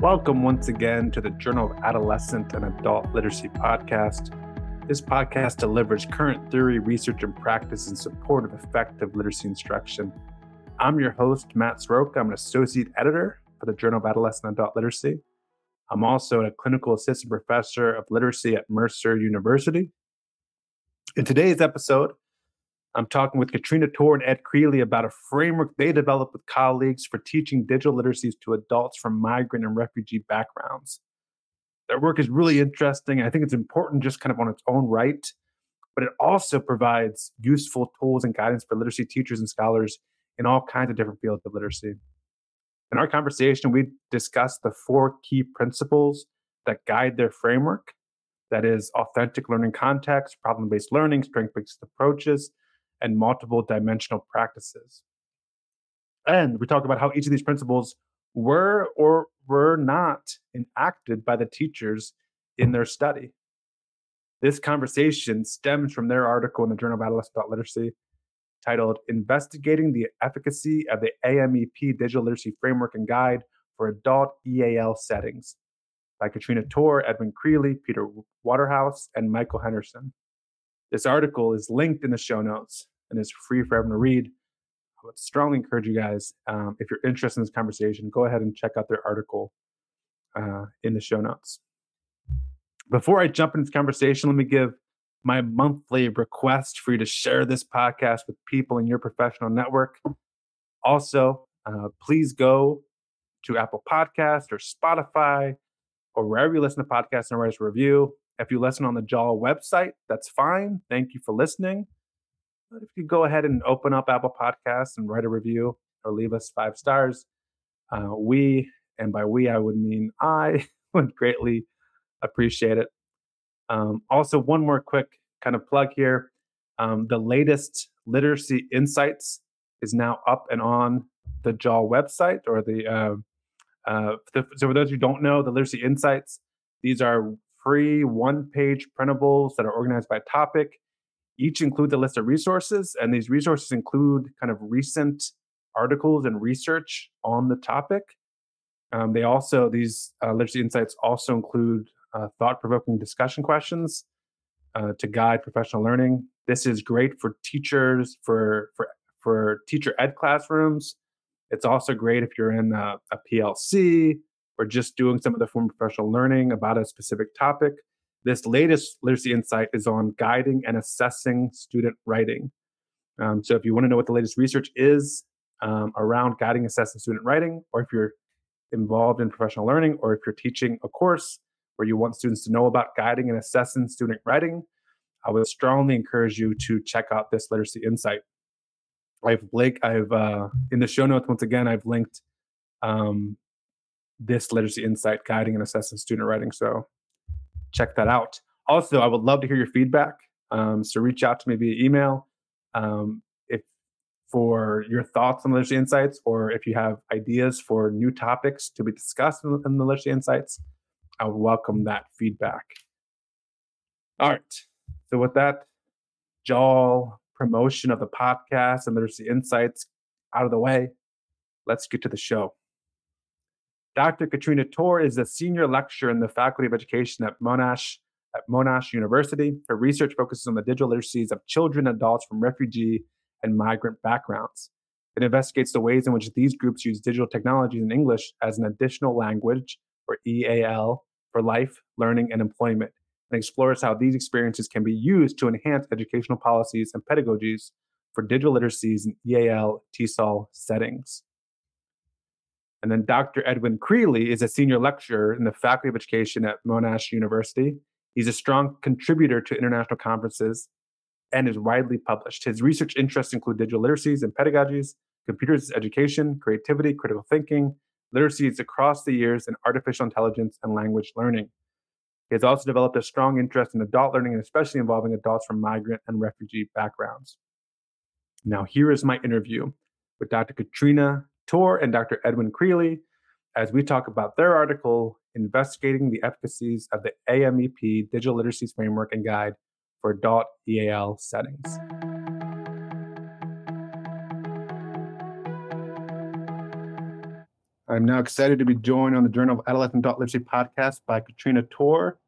Welcome once again to the Journal of Adolescent and Adult Literacy podcast. This podcast delivers current theory, research, and practice in support of effective literacy instruction. I'm your host, Matt Sroka. I'm an associate editor for the Journal of Adolescent and Adult Literacy. I'm also a clinical assistant professor of literacy at Mercer University. In today's episode, I'm talking with Katrina Tour and Ed Creely about a framework they developed with colleagues for teaching digital literacies to adults from migrant and refugee backgrounds. Their work is really interesting. I think it's important just kind of on its own right, but it also provides useful tools and guidance for literacy teachers and scholars in all kinds of different fields of literacy. In our conversation, we discussed the four key principles that guide their framework that is, authentic learning context, problem based learning, strength based approaches, and multiple dimensional practices. And we talk about how each of these principles were or were not enacted by the teachers in their study. This conversation stems from their article in the Journal of Adolescent Literacy titled Investigating the Efficacy of the AMEP Digital Literacy Framework and Guide for Adult EAL Settings by Katrina Tour, Edwin Creely, Peter Waterhouse, and Michael Henderson. This article is linked in the show notes and it's free for everyone to read. I would strongly encourage you guys, um, if you're interested in this conversation, go ahead and check out their article uh, in the show notes. Before I jump into this conversation, let me give my monthly request for you to share this podcast with people in your professional network. Also, uh, please go to Apple Podcast or Spotify or wherever you listen to podcasts and write us a review. If you listen on the JAAL website, that's fine. Thank you for listening. If you go ahead and open up Apple Podcasts and write a review or leave us five stars, uh, we, and by we, I would mean I, would greatly appreciate it. Um, also, one more quick kind of plug here. Um, the latest literacy insights is now up and on the JAAL website or the, uh, uh, the so for those who don't know, the literacy insights, these are free one-page printables that are organized by topic. Each include a list of resources, and these resources include kind of recent articles and research on the topic. Um, they also these uh, literacy insights also include uh, thought-provoking discussion questions uh, to guide professional learning. This is great for teachers, for for for teacher ed classrooms. It's also great if you're in a, a PLC or just doing some of the form of professional learning about a specific topic. This latest literacy insight is on guiding and assessing student writing. Um, so if you want to know what the latest research is um, around guiding, assessing student writing, or if you're involved in professional learning, or if you're teaching a course where you want students to know about guiding and assessing student writing, I would strongly encourage you to check out this literacy insight. I've Blake, I've uh, in the show notes once again, I've linked um, this literacy insight guiding and assessing student writing. So check that out. Also, I would love to hear your feedback. Um, so reach out to me via email um, if for your thoughts on the literacy insights, or if you have ideas for new topics to be discussed in, in the literacy insights. I would welcome that feedback. All right. So with that, JAAL promotion of the podcast and literacy insights out of the way, let's get to the show. Dr. Katrina Tour is a senior lecturer in the Faculty of Education at Monash at Monash University. Her research focuses on the digital literacies of children and adults from refugee and migrant backgrounds. It investigates the ways in which these groups use digital technologies in English as an additional language, or EAL, for life, learning, and employment, and explores how these experiences can be used to enhance educational policies and pedagogies for digital literacies in EAL TESOL settings. And then Dr. Edwin Creely is a senior lecturer in the Faculty of Education at Monash University. He's a strong contributor to international conferences and is widely published. His research interests include digital literacies and pedagogies, computers education, creativity, critical thinking, literacies across the years, and artificial intelligence and language learning. He has also developed a strong interest in adult learning and especially involving adults from migrant and refugee backgrounds. Now, here is my interview with Dr. Katrina Tour and Dr. Edwin Creely as we talk about their article investigating the efficacies of the AMEP Digital Literacies Framework and Guide for Adult EAL Settings. I'm now excited to be joined on the Journal of Adolescent Literacy podcast by Katrina Tour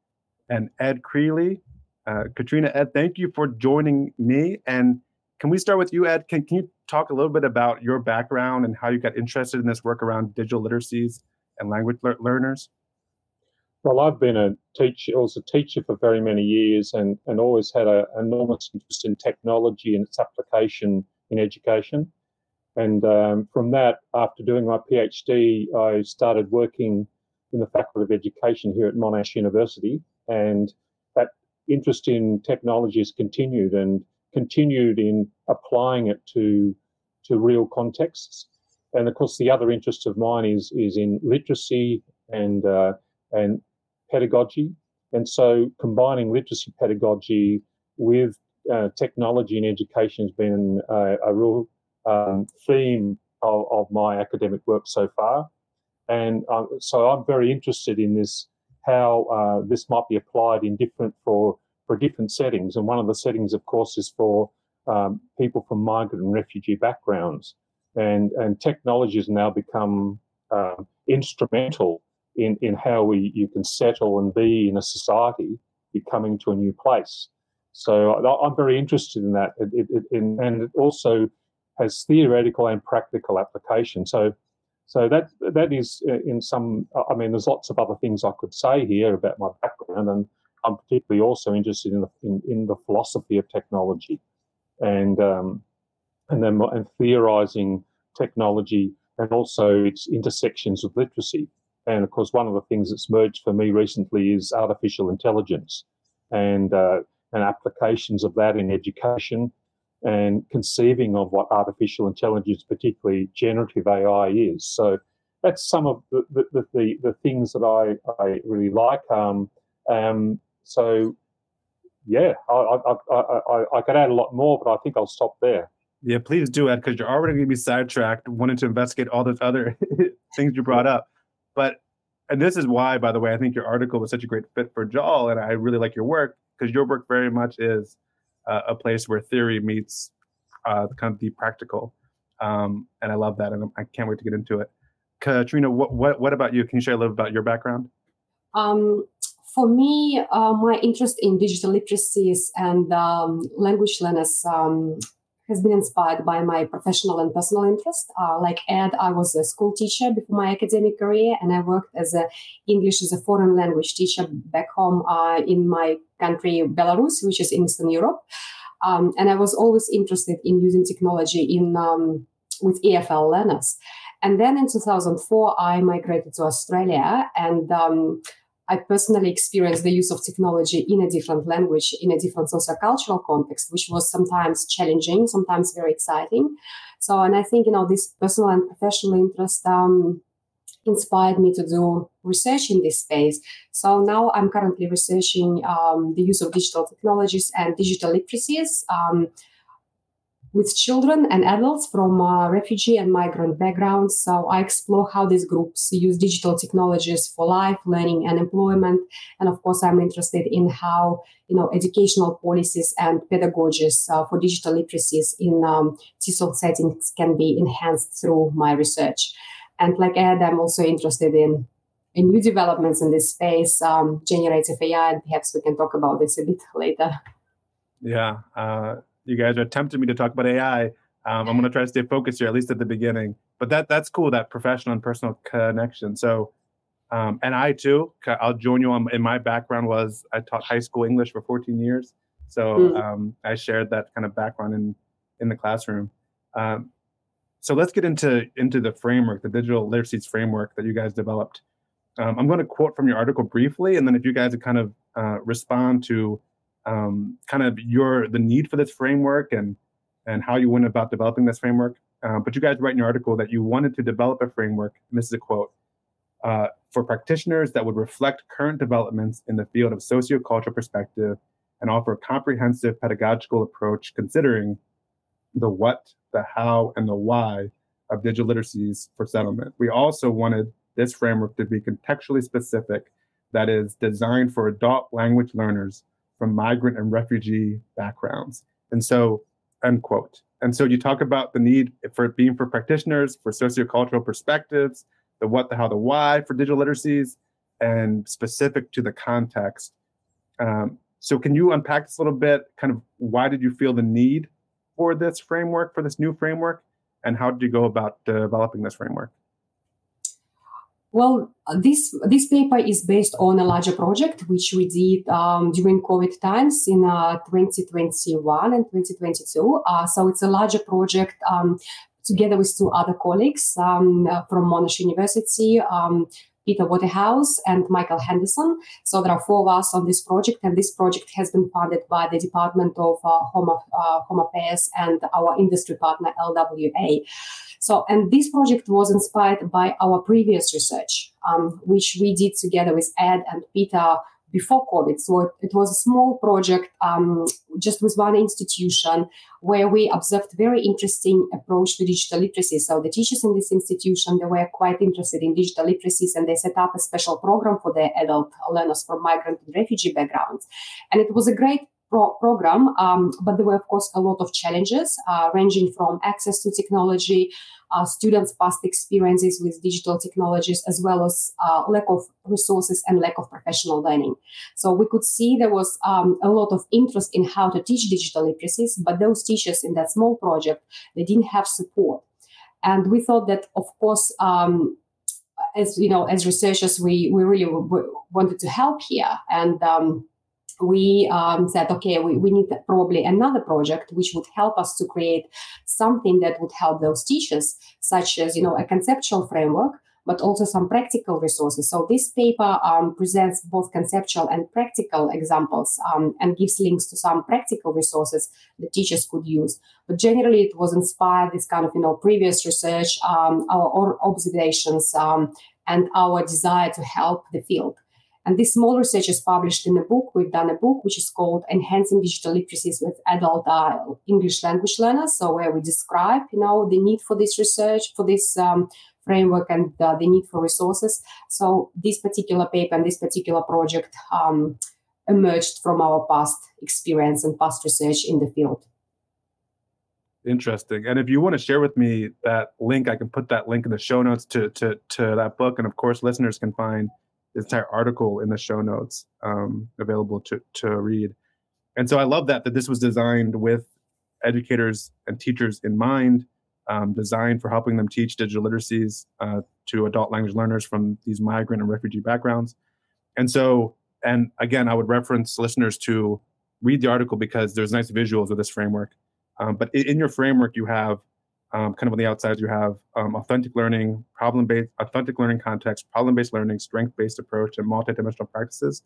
and Ed Creely. Uh, Katrina, Ed, thank you for joining me. And can we start with you, Ed? Can, can you talk a little bit about your background and how you got interested in this work around digital literacies and language le- learners? Well, I've been a teacher, I was a teacher for very many years, and, and always had an enormous interest in technology and its application in education. And um, from that, after doing my PhD, I started working in the Faculty of Education here at Monash University, and that interest in technology has continued and continued in applying it to to real contexts. And of course, the other interest of mine is is in literacy and uh, and pedagogy. And so, combining literacy pedagogy with uh, technology in education has been a, a real um, theme of, of, my academic work so far. And um, so, I'm very interested in this how uh, this might be applied in different for for different settings. And one of the settings, of course, is for um, people from migrant and refugee backgrounds. And, and technology has now become uh, instrumental in, in how we you can settle and be in a society, be coming to a new place. So I'm very interested in that, it, it, it, and it also has theoretical and practical application. So, so that that is uh, in some. I mean, there's lots of other things I could say here about my background, and I'm particularly also interested in the in, in the philosophy of technology, and um, and then and theorizing technology and also its intersections with literacy. And of course, one of the things that's merged for me recently is artificial intelligence, and uh, and applications of that in education, and conceiving of what artificial intelligence, particularly generative AI, is. So that's some of the the, the, the things that I, I really like. Um, um, so, yeah, I, I, I, I, could add a lot more, but I think I'll stop there. Yeah, please do, Ed, because you're already going to be sidetracked wanting to investigate all those other things you brought up. But, and this is why, by the way, I think your article was such a great fit for JAAL, and I really like your work because your work very much is uh, a place where theory meets uh, kind of the practical. Um, and I love that, and I can't wait to get into it. Katrina, what, what, what about you? Can you share a little about your background? Um, for me, uh, my interest in digital literacies and um, language learners um, has been inspired by my professional and personal interest. Uh, like Ed, I was a school teacher before my academic career, and I worked as a English as a foreign language teacher back home uh, in my country, Belarus, which is in Eastern Europe. Um, and I was always interested in using technology in um, with EFL learners. And then in 2004, I migrated to Australia and um, I personally experienced the use of technology in a different language, in a different sociocultural context, which was sometimes challenging, sometimes very exciting. So, and I think, you know, this personal and professional interest um, inspired me to do research in this space. So now I'm currently researching um, the use of digital technologies and digital literacies. Um, with children and adults from uh, refugee and migrant backgrounds. So I explore how these groups use digital technologies for life, learning, and employment. And of course, I'm interested in how you know educational policies and pedagogies uh, for digital literacies in um, TESOL settings can be enhanced through my research. And like Ed, I'm also interested in in new developments in this space, um, generative AI, and perhaps we can talk about this a bit later. Yeah. Uh you guys are tempting me to talk about AI. Um, I'm going to try to stay focused here, at least at the beginning. But that that's cool, that professional and personal connection. So, um, and I too, I'll join you on. In my background was I taught high school English for 14 years, so mm. um, I shared that kind of background in in the classroom. Um, so let's get into into the framework, the digital literacies framework that you guys developed. Um, I'm going to quote from your article briefly, and then if you guys would kind of uh, respond to um, kind of your the need for this framework and and how you went about developing this framework. Uh, but you guys write in your article that you wanted to develop a framework, and this is a quote, uh, for practitioners that would reflect current developments in the field of sociocultural perspective and offer a comprehensive pedagogical approach considering the what, the how, and the why of digital literacies for settlement. We also wanted this framework to be contextually specific, that is, designed for adult language learners from migrant and refugee backgrounds. And so, end quote. And so you talk about the need for being for practitioners, for sociocultural perspectives, the what, the how, the why for digital literacies, and specific to the context. Um, so, can you unpack this a little bit? Kind of why did you feel the need for this framework, for this new framework, and how did you go about developing this framework? Well, this this paper is based on a larger project which we did um, during COVID times in uh, 2021 and 2022. Uh, so it's a larger project um, together with two other colleagues um, uh, from Monash University, um, Peter Waterhouse and Michael Henderson. So there are four of us on this project, and this project has been funded by the Department of uh, Home, uh, Home Affairs and our industry partner LWA. So, and this project was inspired by our previous research, um, which we did together with Ed and Peter before COVID. So it was a small project um, just with one institution where we observed a very interesting approach to digital literacy. So the teachers in this institution, they were quite interested in digital literacies and they set up a special program for their adult learners from migrant and refugee backgrounds. And it was a great pro- program, um, but there were, of course, a lot of challenges uh, ranging from access to technology, uh, students' past experiences with digital technologies, as well as uh, lack of resources and lack of professional learning. So we could see there was um, a lot of interest in how to teach digital literacies, but those teachers in that small project they didn't have support. And we thought that, of course, um, as you know, as researchers, we we really w- wanted to help here, and um, we um, said, okay, we, we need probably another project which would help us to create something that would help those teachers, such as, you know, a conceptual framework, but also some practical resources. So this paper um, presents both conceptual and practical examples um, and gives links to some practical resources that teachers could use. But generally, it was inspired this kind of, you know, previous research, um, our observations, um, and our desire to help the field. And this small research is published in a book. We've done a book which is called Enhancing Digital Literacies with Adult uh, English Language Learners. So where we describe, you know, the need for this research, for this um, framework and uh, the need for resources. So this particular paper and this particular project um, emerged from our past experience and past research in the field. Interesting. And if you want to share with me that link, I can put that link in the show notes to to to that book. And of course, listeners can find entire article in the show notes um, available to, to read. And so I love that that this was designed with educators and teachers in mind, um, designed for helping them teach digital literacies uh, to adult language learners from these migrant and refugee backgrounds. And so, and again, I would reference listeners to read the article because there's nice visuals of this framework. Um, but in your framework, you have um, kind of on the outside, you have um, authentic learning, problem-based, authentic learning context, problem-based learning, strength-based approach, and multidimensional practices.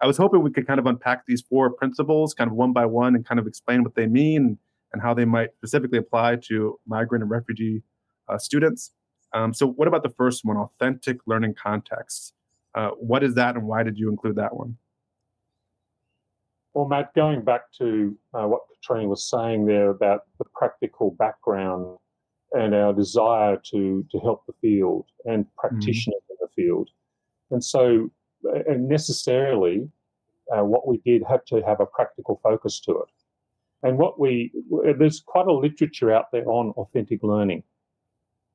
I was hoping we could kind of unpack these four principles, kind of one by one, and kind of explain what they mean and how they might specifically apply to migrant and refugee uh, students. Um, so, what about the first one, authentic learning context? Uh, what is that, and why did you include that one? Well, Matt, going back to uh, what Katrina was saying there about the practical background and our desire to, to help the field and practitioners mm-hmm. in the field. And so, and necessarily, uh, what we did had to have a practical focus to it. And what we, there's quite a literature out there on authentic learning.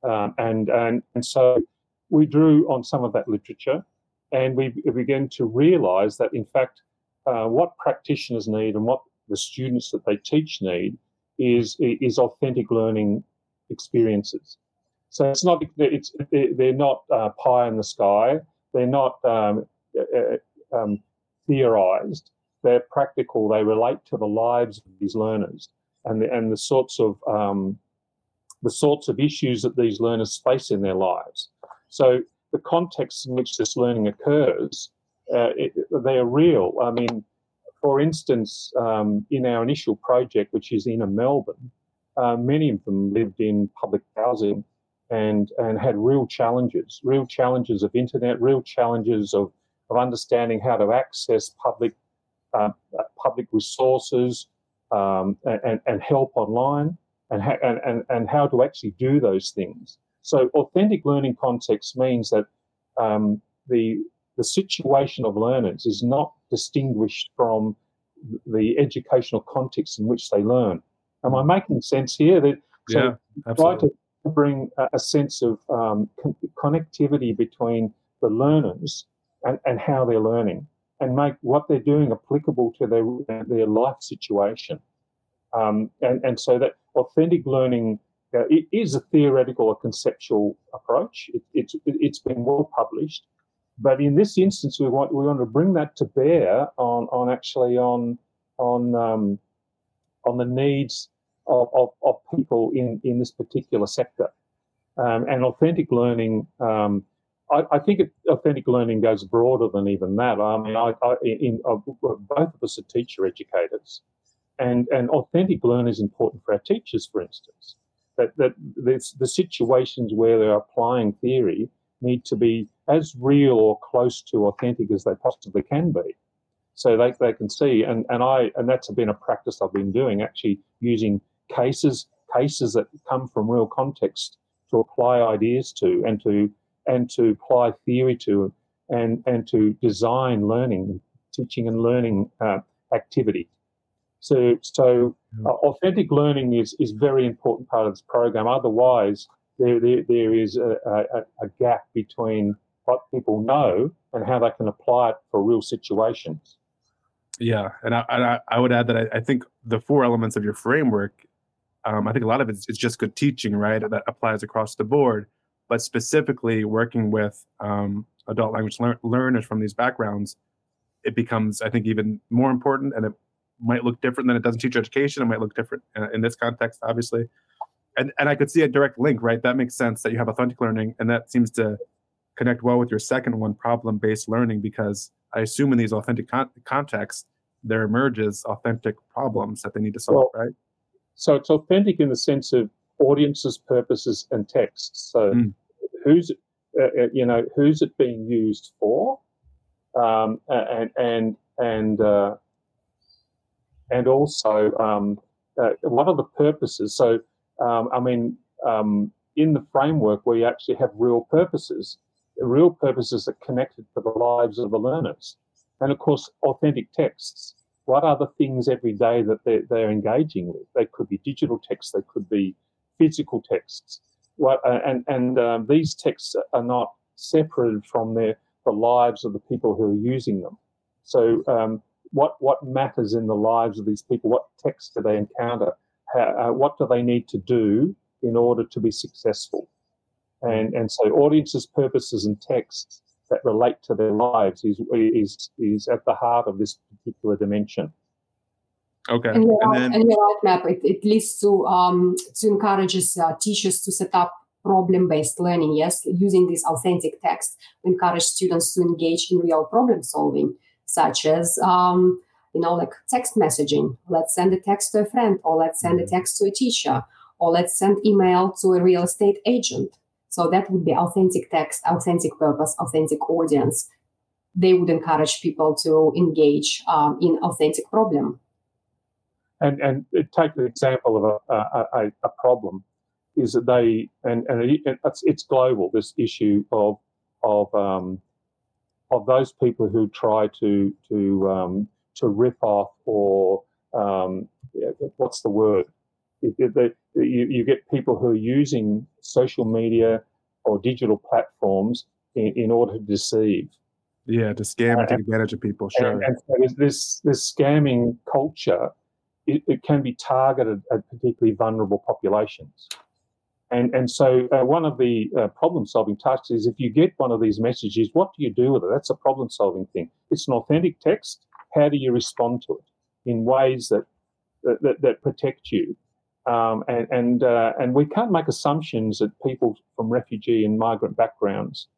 Um, and, and, and so we drew on some of that literature and we began to realize that, in fact, uh, what practitioners need and what the students that they teach need is is authentic learning experiences. So it's not it's they're not uh, pie in the sky. They're not um, uh, uh, um, theorized. They're practical. They relate to the lives of these learners and the, and the sorts of um, the sorts of issues that these learners face in their lives. So the context in which this learning occurs uh, it, they are real. I mean, for instance, um, in our initial project, which is in Melbourne, uh, many of them lived in public housing and and had real challenges, real challenges of internet, real challenges of, of understanding how to access public uh, public resources um, and, and help online, and, ha- and, and and how to actually do those things. So, authentic learning context means that um, the the situation of learners is not distinguished from the educational context in which they learn. Am I making sense here? That, so yeah, absolutely. Try to bring a, a sense of um, con- connectivity between the learners and, and how they're learning and make what they're doing applicable to their, their life situation. Um, and, and so that authentic learning uh, it is a theoretical or conceptual approach. It, it's, it's been well published. But in this instance, we want, we want to bring that to bear on, on actually on, on, um, on the needs of, of, of, people in, in this particular sector. Um, and authentic learning um, I, I think it, authentic learning goes broader than even that. I mean, I, I in, uh, both of us are teacher educators, and and authentic learning is important for our teachers, for instance. That that the situations where they're applying theory need to be as real or close to authentic as they possibly can be, so they, they can see. And and I and that's been a practice I've been doing, actually using cases cases that come from real context to apply ideas to and to and to apply theory to and, and to design learning, teaching and learning uh, activity. So, so uh, authentic learning is, is very important part of this program. Otherwise, there, there, there is a, a, a gap between what people know and how they can apply it for real situations. Yeah, and I, I, I would add that I, I, think the four elements of your framework, um, I think a lot of it is, is just good teaching, right? That applies across the board but specifically working with um, adult language lear- learners from these backgrounds, it becomes, I think, even more important and it might look different than it does in teacher education. It might look different uh, in this context, obviously. And, and I could see a direct link, right? That makes sense that you have authentic learning, and that seems to connect well with your second one, problem based learning, because I assume in these authentic con- contexts, there emerges authentic problems that they need to solve, well, right? So it's authentic in the sense of audiences, purposes, and texts. So, mm. who's uh, uh, you know who's it being used for, um, and and and uh, and also um, uh, what are the purposes? So, um, I mean, um, in the framework, we actually have real purposes, real purposes that connected to the lives of the learners, and of course, authentic texts. What are the things every day that they're, they're engaging with? They could be digital texts, they could be physical texts. What, uh, and and um, these texts are not separated from their, the lives of the people who are using them. So, um, what what matters in the lives of these people? What texts do they encounter? How, uh, what do they need to do in order to be successful? And and so, audiences, purposes, and texts that relate to their lives is is is at the heart of this particular dimension. Okay. And your, and then, and your roadmap, it, it leads to um, to encourages uh, teachers to set up problem-based learning. Yes, using this authentic text to encourage students to engage in real problem solving, such as um, you know, like text messaging. Let's send a text to a friend, or let's send a mm-hmm. text to a teacher, or let's send email to a real estate agent. So that would be authentic text, authentic purpose, authentic audience. They would encourage people to engage um, in authentic problem and and take the example of a, a, a problem is that they and and it's, it's global this issue of of um, of those people who try to to um, to rip off or um, what's the word it, it, you, you get people who are using social media or digital platforms in, in order to deceive yeah to scam and take advantage of people sure and, and so there's this this scamming culture it, it can be targeted at particularly vulnerable populations. And, and so uh, one of the uh, problem solving tasks is if you get one of these messages, what do you do with it? That's a problem solving thing. It's an authentic text. How do you respond to it in ways that, that, that protect you? Um, and and uh, and we can't make assumptions that people from refugee and migrant backgrounds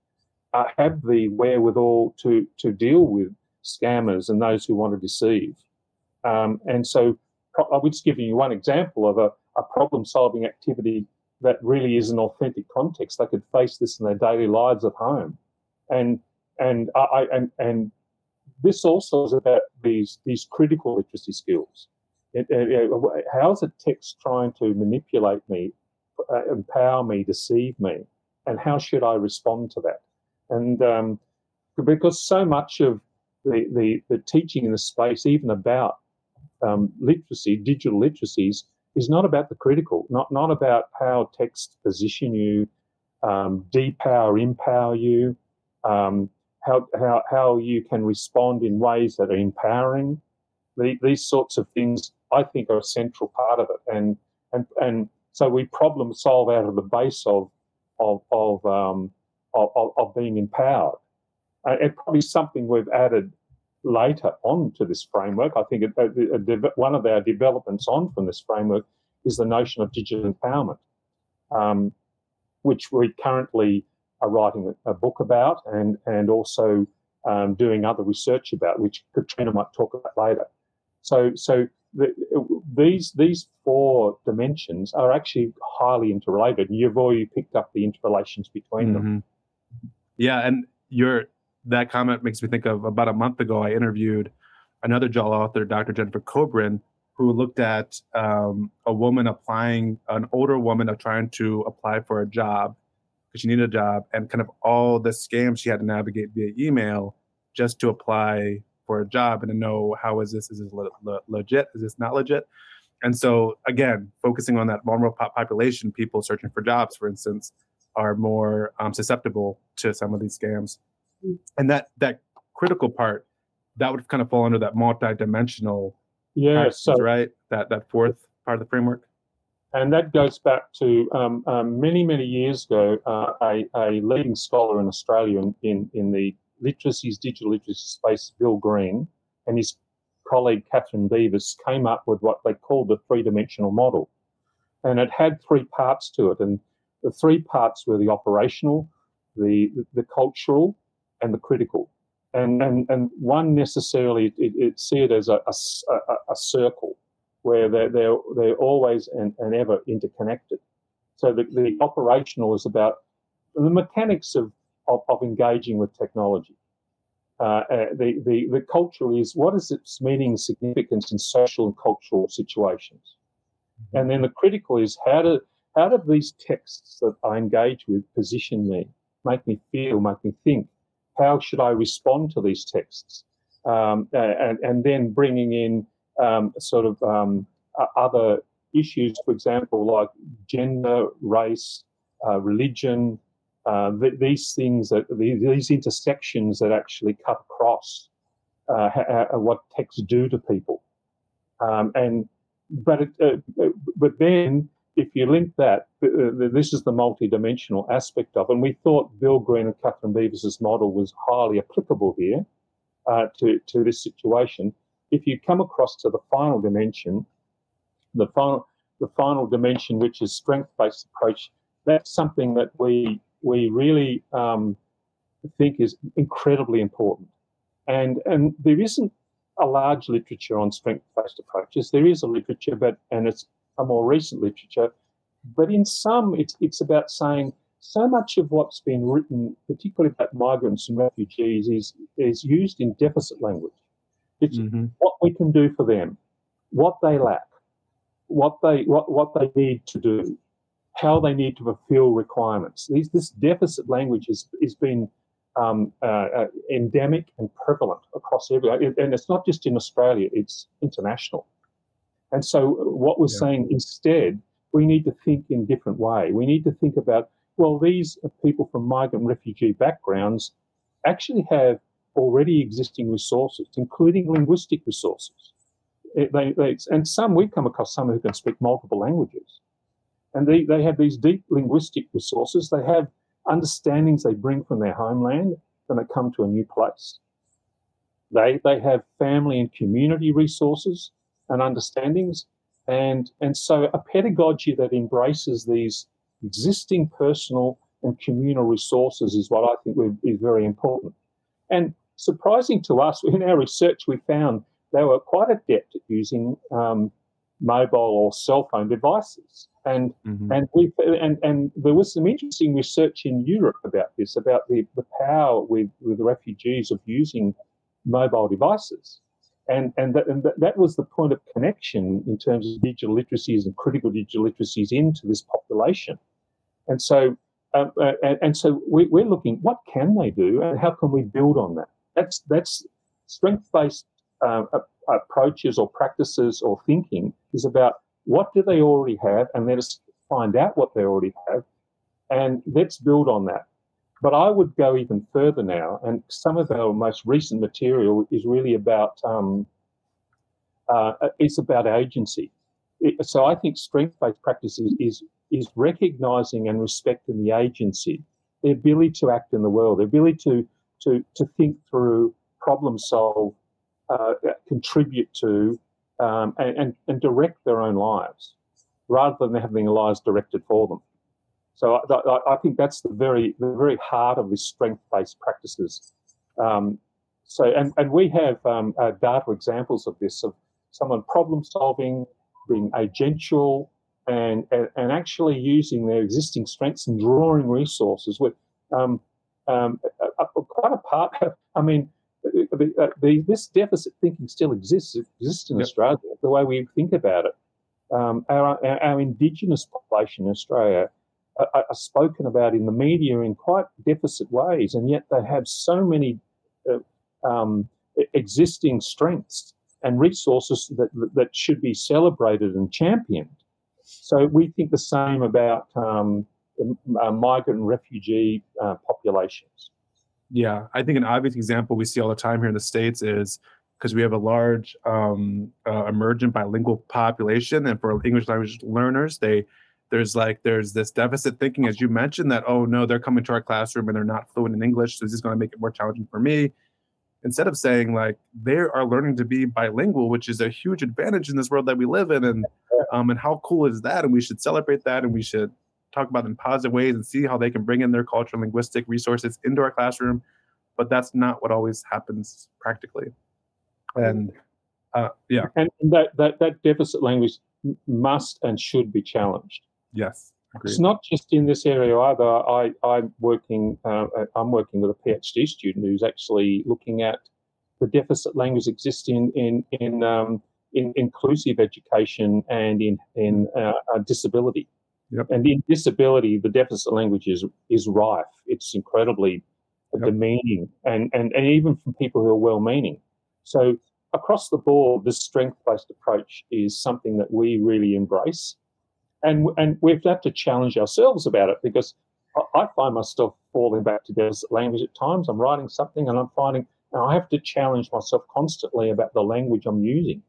uh, have the wherewithal to to deal with scammers and those who want to deceive. Um, and so I would just give you one example of a, a problem solving activity that really is an authentic context. They could face this in their daily lives at home. And and I and and this also is about these these critical literacy skills. It, it, how is a text trying to manipulate me, uh, empower me, deceive me, and how should I respond to that? And um, because so much of the, the, the teaching in the space, even about um, literacy, digital literacies, is not about the critical, not not about how texts position you, um, depower, empower you, um, how, how how you can respond in ways that are empowering. The, these sorts of things, I think, are a central part of it, and and and so we problem solve out of the base of of of um, of, of, being empowered. Uh, it's probably something we've added later on to this framework. I think a, a, a, one of our developments on from this framework is the notion of digital empowerment, um, which we currently are writing a, book about and, and also um, doing other research about, which Katrina might talk about later. So, so the, these these four dimensions are actually highly interrelated. You've already picked up the interrelations between mm-hmm. them. Yeah, and your that comment makes me think of about a month ago. I interviewed another JAAL author, Dr. Jennifer Kobrin, who looked at um, a woman applying, an older woman of trying to apply for a job because she needed a job, and kind of all the scams she had to navigate via email just to apply for a job and to know how is this is this le- le- legit is this not legit? And so again focusing on that vulnerable population people searching for jobs for instance are more um, susceptible to some of these scams. Mm. and that that critical part that would kind of fall under that multi-dimensional yeah so right? That that fourth part of the framework. And that goes back to um, um, many many years ago uh, a, a leading scholar in australia in, in, in the literacy's digital literacy space, Bill Green, and his colleague Catherine Beavis came up with what they called the three dimensional model. And it had three parts to it. And the three parts were the operational, the, the cultural, and the critical. And, and, and one necessarily, it, it see it as a, a, a circle where they're, they're, they're always and, and ever interconnected. So the, the operational is about the mechanics of of, of engaging with technology. Uh, uh, the, the, the cultural is what is its meaning and significance in social and cultural situations? Mm-hmm. And then the critical is how do, how do these texts that I engage with position me, make me feel, make me think? How should I respond to these texts? Um, and, and then bringing in um, sort of um, other issues, for example, like gender, race, uh, religion, uh, th- these things that these intersections that actually cut across uh, ha- what texts do to people. Um, and but it, uh, but then if you link that, this is the multi-dimensional aspect of, and we thought Bill Green and Catherine Beavis's model was highly applicable here uh, to to this situation. If you come across to the final dimension, the final the final dimension, which is strength-based approach, that's something that we we really um, think is incredibly important. And, and there isn't a large literature on strength-based approaches. There is a literature, but and it's a more recent literature. But in some, it's it's about saying so much of what's been written, particularly about migrants and refugees, is is used in deficit language. It's mm-hmm. what we can do for them, what they lack, what they what what they need to do, how they need to fulfill requirements. These, this deficit language has, has been um, uh, uh, endemic and prevalent across every, and it's not just in Australia, it's international. And so, what we're yeah. saying instead, we need to think in a different way. We need to think about, well, these people from migrant refugee backgrounds actually have already existing resources, including linguistic resources. It, they, they, and some, we've come across some who can speak multiple languages. And they, they have these deep linguistic resources. They have understandings they bring from their homeland when they come to a new place. They, they have family and community resources and understandings. And, and so a pedagogy that embraces these existing personal and communal resources is what I think is very important. And surprising to us, in our research, we found they were quite adept at using um, mobile or cell phone devices. And mm-hmm. and we and, and there was some interesting research in Europe about this, about the, the power with, with the refugees of using mobile devices. And and that, and that was the point of connection in terms of digital literacies and critical digital literacies into this population. And so um, uh, and, and, so we, we're looking what can they do and how can we build on that? That's that's strength based uh, approaches or practices or thinking is about what do they already have, and let us find out what they already have, and let's build on that. But I would go even further now, and some of our most recent material is really about um, uh, it's about agency. It, so I think strength-based practice is, is is recognizing and respecting the agency, the ability to act in the world, the ability to to to think through, problem solve, uh, contribute to, um, and, and, direct their own lives, rather than having their lives directed for them. So I, I, think that's the very the very heart of this strength-based practices. Um, so and, and we have um, uh, data examples of this of someone problem solving, being agential, and, and, and actually using their existing strengths and drawing resources with um, um, quite apart. I mean, uh, this deficit thinking still exists. It exists in yep. Australia. The way we think about it, um, our, our, our indigenous population in Australia are, are, spoken about in the media in quite deficit ways, and yet they have so many uh, um, existing strengths and resources that, that should be celebrated and championed. So we think the same about um, uh, migrant and refugee uh, populations. Yeah, I think an obvious example we see all the time here in the States is because we have a large um, uh, emergent bilingual population, and for English language learners, they there's like there's this deficit thinking as you mentioned that oh no they're coming to our classroom and they're not fluent in english so this is going to make it more challenging for me. Instead of saying like they are learning to be bilingual which is a huge advantage in this world that we live in and um, and how cool is that? And we should celebrate that and we should talk about them in positive ways and see how they can bring in their cultural linguistic resources into our classroom but that's not what always happens practically and uh, yeah and that, that that deficit language must and should be challenged Yes. Agreed. It's not just in this area either. I, I'm working. Uh, I'm working with a PhD student who's actually looking at the deficit language existing in in um, in inclusive education and in in uh, disability. Yep. And in disability, the deficit language is is rife. It's incredibly yep. demeaning, and, and and even from people who are well-meaning. So across the board, this strength-based approach is something that we really embrace and and we've had to challenge ourselves about it because I, find myself falling back to deficit language at times. I'm writing something and I'm finding I have to challenge myself constantly about the language I'm using.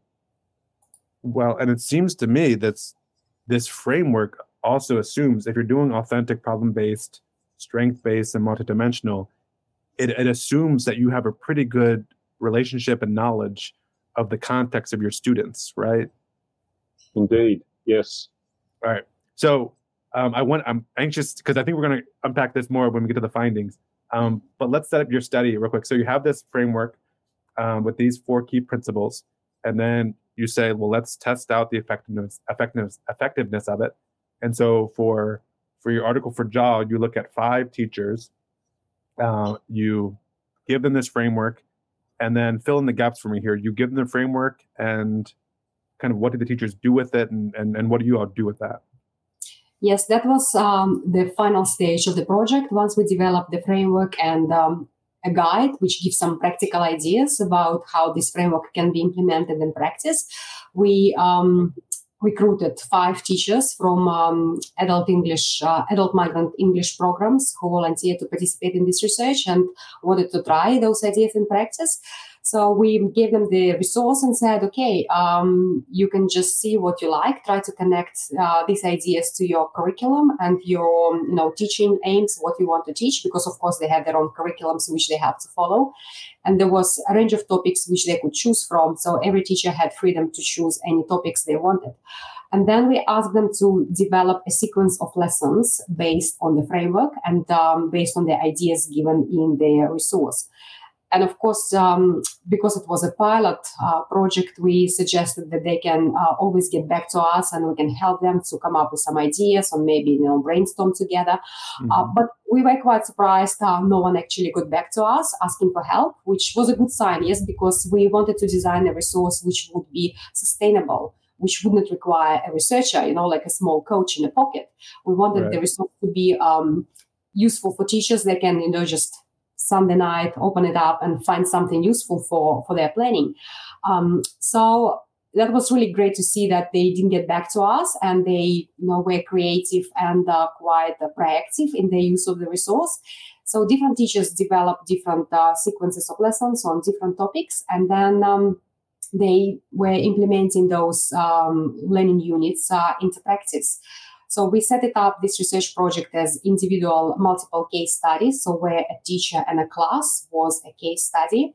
Well, and it seems to me that this framework also assumes if you're doing authentic problem based, strength based, and multidimensional, it, it assumes that you have a pretty good relationship and knowledge of the context of your students, right? Indeed, yes. All right. So um, I want I'm anxious because I think we're going to unpack this more when we get to the findings. Um, but let's set up your study real quick. So you have this framework um, with these four key principles, and then you say, well, let's test out the effectiveness effectiveness effectiveness of it. And so for for your article for JAAL, you look at five teachers. Uh, you give them this framework, and then fill in the gaps for me here. You give them the framework and kind of what did the teachers do with it and, and, and what do you all do with that? Yes, that was um, the final stage of the project. Once we developed the framework and um, a guide, which gives some practical ideas about how this framework can be implemented in practice, we um, recruited five teachers from um, adult English, uh, adult migrant English programs who volunteered to participate in this research and wanted to try those ideas in practice. So we gave them the resource and said, okay, um, you can just see what you like. Try to connect uh, these ideas to your curriculum and your you know teaching aims, what you want to teach, because of course they have their own curriculums which they have to follow. And there was a range of topics which they could choose from. So every teacher had freedom to choose any topics they wanted. And then we asked them to develop a sequence of lessons based on the framework and um, based on the ideas given in the resource. And of course, um, because it was a pilot uh, project, we suggested that they can uh, always get back to us and we can help them to come up with some ideas or maybe you know brainstorm together. Uh, mm-hmm. Uh, but we were quite surprised uh, no one actually got back to us asking for help, which was a good sign, yes, because we wanted to design a resource which would be sustainable which wouldn't require a researcher, you know, like a small coach in a pocket. We wanted right. the resource to be um, useful for teachers. They can, you know, just Sunday night, open it up and find something useful for, for their planning. Um, so that was really great to see that they didn't get back to us and they you know were creative and uh, quite uh, proactive in the use of the resource so different teachers developed different uh, sequences of lessons on different topics and then um, they were implementing those um, learning units uh, into practice so we set it up this research project as individual multiple case studies so where a teacher and a class was a case study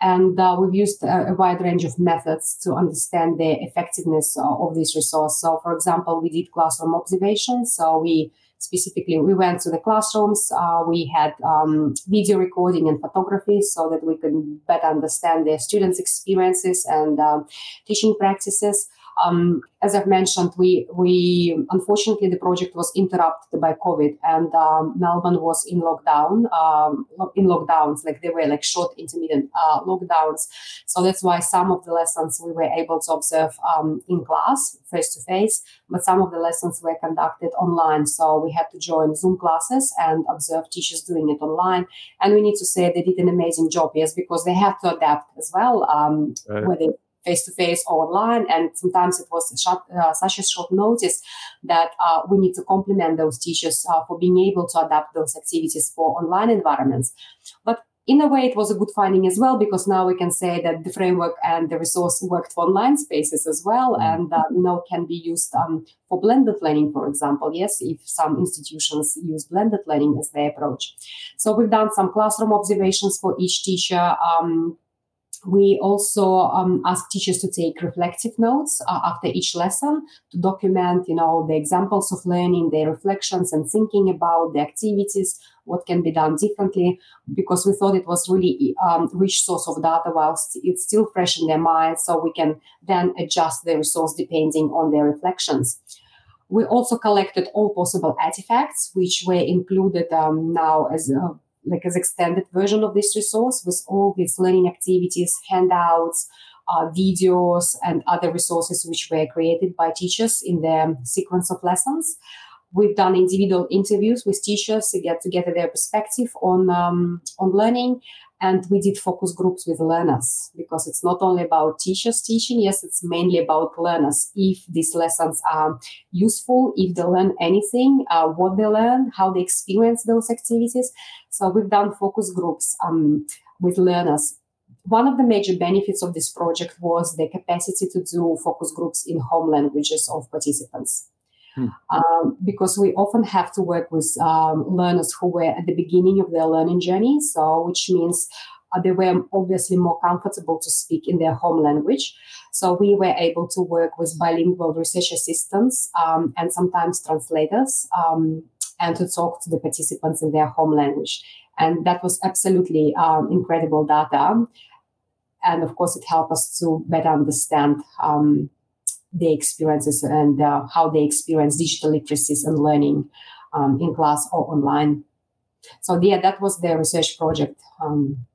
and uh, we've used a, a, wide range of methods to understand the effectiveness uh, of this resource. So, for example, we did classroom observations. So we specifically we went to the classrooms. Uh, we had um, video recording and photography so that we can better understand the students' experiences and um, teaching practices. Um, as I've mentioned, we we unfortunately the project was interrupted by COVID, and um, Melbourne was in lockdown, um, in lockdowns, like they were like short, intermittent uh, lockdowns. So that's why some of the lessons we were able to observe um, in class, face to face, but some of the lessons were conducted online. So we had to join Zoom classes and observe teachers doing it online. And we need to say they did an amazing job, yes, because they had to adapt as well, um, right. whether face to face or online. And sometimes it was short, uh, such a short notice that uh, we need to compliment those teachers uh, for being able to adapt those activities for online environments. But in a way, it was a good finding as well because now we can say that the framework and the resource worked for online spaces as well, mm-hmm. and uh, you know can be used um, for blended learning, for example. Yes, if some institutions use blended learning as their approach. So we've done some classroom observations for each teacher. Um, we also um, ask teachers to take reflective notes uh, after each lesson to document, you know, the examples of learning, their reflections and thinking about the activities, what can be done differently, because we thought it was really um, rich source of data while it's still fresh in their minds, so we can then adjust the resource depending on their reflections. We also collected all possible artifacts, which were included um, now as a like as extended version of this resource with all these learning activities, handouts, uh, videos, and other resources which were created by teachers in the sequence of lessons. We've done individual interviews with teachers to get to get their perspective on um, on learning, and we did focus groups with learners because it's not only about teachers teaching yes it's mainly about learners. If these lessons are useful if they learn anything uh, what they learn how they experience those activities. So we've done focus groups um, with learners. One of the major benefits of this project was the capacity to do focus groups in home languages of participants Hmm. Um, because we often have to work with um, learners who were at the beginning of their learning journey. So, which means uh, they were obviously more comfortable to speak in their home language. So, we were able to work with bilingual research assistants um, and sometimes translators um, and to talk to the participants in their home language. And that was absolutely um, incredible data. And of course, it helped us to better understand um, their experiences and uh, how they experience digital literacies and learning um, in class or online. So yeah, that was the research project. Um,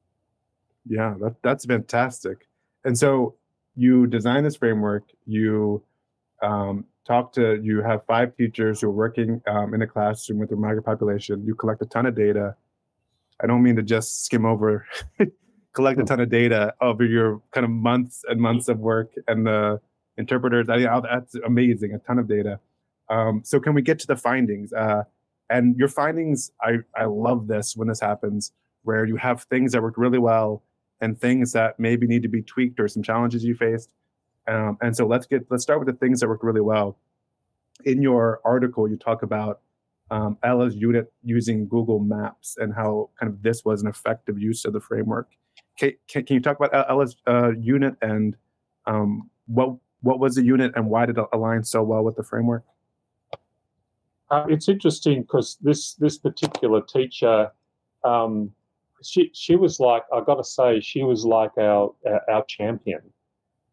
yeah, that, that's fantastic. And so you design this framework. You um, talk to. You have five teachers who are working um, in a classroom with a migrant population. You collect a ton of data. I don't mean to just skim over. collect a ton of data over your kind of months and months of work and the interpreters. I, that's amazing, a ton of data. Um, so can we get to the findings? Uh, and your findings, I, I love this when this happens, where you have things that worked really well and things that maybe need to be tweaked or some challenges you faced. Um, and so let's get let's start with the things that worked really well. In your article, you talk about um, Ella's unit using Google Maps and how kind of this was an effective use of the framework. Can, can, can you talk about Ella's uh, unit and um, what what was the unit and why did it align so well with the framework? Uh, it's interesting because this this particular teacher, um, she she was like I got to say she was like our, our, champion.